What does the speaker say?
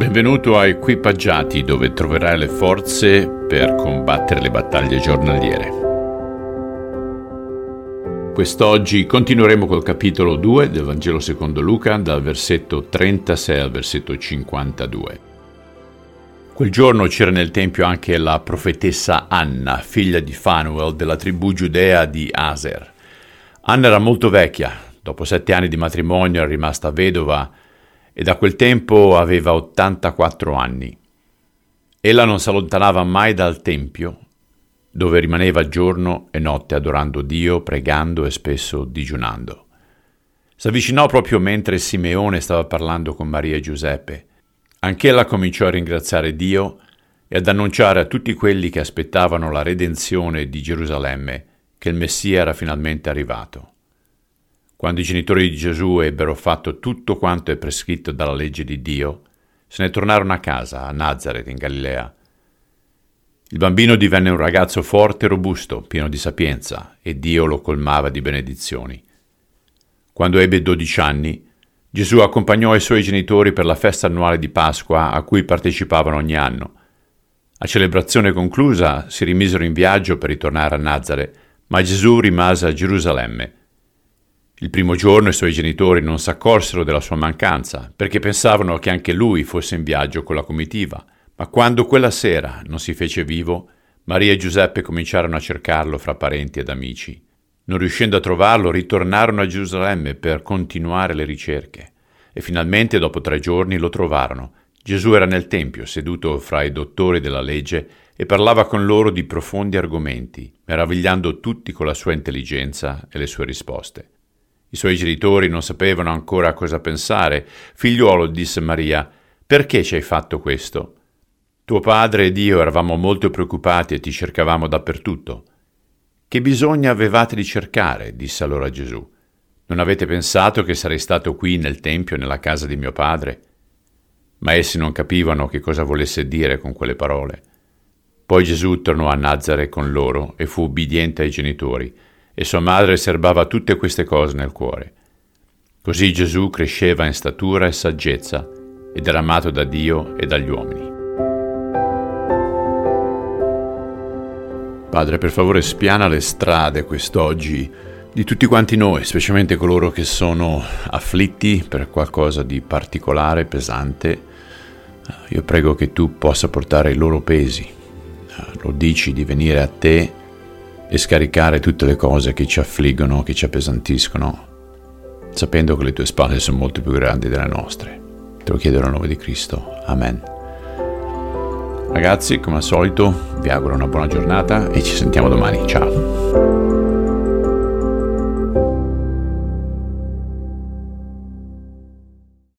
Benvenuto a Equipaggiati dove troverai le forze per combattere le battaglie giornaliere. Quest'oggi continueremo col capitolo 2 del Vangelo secondo Luca dal versetto 36 al versetto 52. Quel giorno c'era nel Tempio anche la profetessa Anna, figlia di Fanuel della tribù giudea di Aser. Anna era molto vecchia, dopo sette anni di matrimonio era rimasta vedova e da quel tempo aveva 84 anni. Ella non si allontanava mai dal Tempio, dove rimaneva giorno e notte adorando Dio, pregando e spesso digiunando. Si avvicinò proprio mentre Simeone stava parlando con Maria e Giuseppe. Anch'ella cominciò a ringraziare Dio e ad annunciare a tutti quelli che aspettavano la redenzione di Gerusalemme che il Messia era finalmente arrivato. Quando i genitori di Gesù ebbero fatto tutto quanto è prescritto dalla legge di Dio, se ne tornarono a casa, a Nazareth, in Galilea. Il bambino divenne un ragazzo forte e robusto, pieno di sapienza, e Dio lo colmava di benedizioni. Quando ebbe dodici anni, Gesù accompagnò i suoi genitori per la festa annuale di Pasqua a cui partecipavano ogni anno. A celebrazione conclusa si rimisero in viaggio per ritornare a Nazareth, ma Gesù rimase a Gerusalemme il primo giorno i suoi genitori non si accorsero della sua mancanza, perché pensavano che anche lui fosse in viaggio con la comitiva, ma quando quella sera non si fece vivo, Maria e Giuseppe cominciarono a cercarlo fra parenti ed amici. Non riuscendo a trovarlo, ritornarono a Gerusalemme per continuare le ricerche. E finalmente, dopo tre giorni, lo trovarono. Gesù era nel Tempio, seduto fra i dottori della legge, e parlava con loro di profondi argomenti, meravigliando tutti con la sua intelligenza e le sue risposte. I suoi genitori non sapevano ancora cosa pensare. Figliuolo, disse Maria, perché ci hai fatto questo? Tuo padre ed io eravamo molto preoccupati e ti cercavamo dappertutto. Che bisogno avevate di cercare? disse allora Gesù. Non avete pensato che sarei stato qui nel Tempio, nella casa di mio padre? Ma essi non capivano che cosa volesse dire con quelle parole. Poi Gesù tornò a Nazare con loro e fu ubbidiente ai genitori e sua madre serbava tutte queste cose nel cuore. Così Gesù cresceva in statura e saggezza ed era amato da Dio e dagli uomini. Padre, per favore spiana le strade quest'oggi di tutti quanti noi, specialmente coloro che sono afflitti per qualcosa di particolare, pesante. Io prego che tu possa portare i loro pesi. Lo dici di venire a te e scaricare tutte le cose che ci affliggono, che ci appesantiscono, sapendo che le tue spalle sono molto più grandi delle nostre. Te lo chiedo nel nome di Cristo. Amen. Ragazzi, come al solito, vi auguro una buona giornata e ci sentiamo domani. Ciao.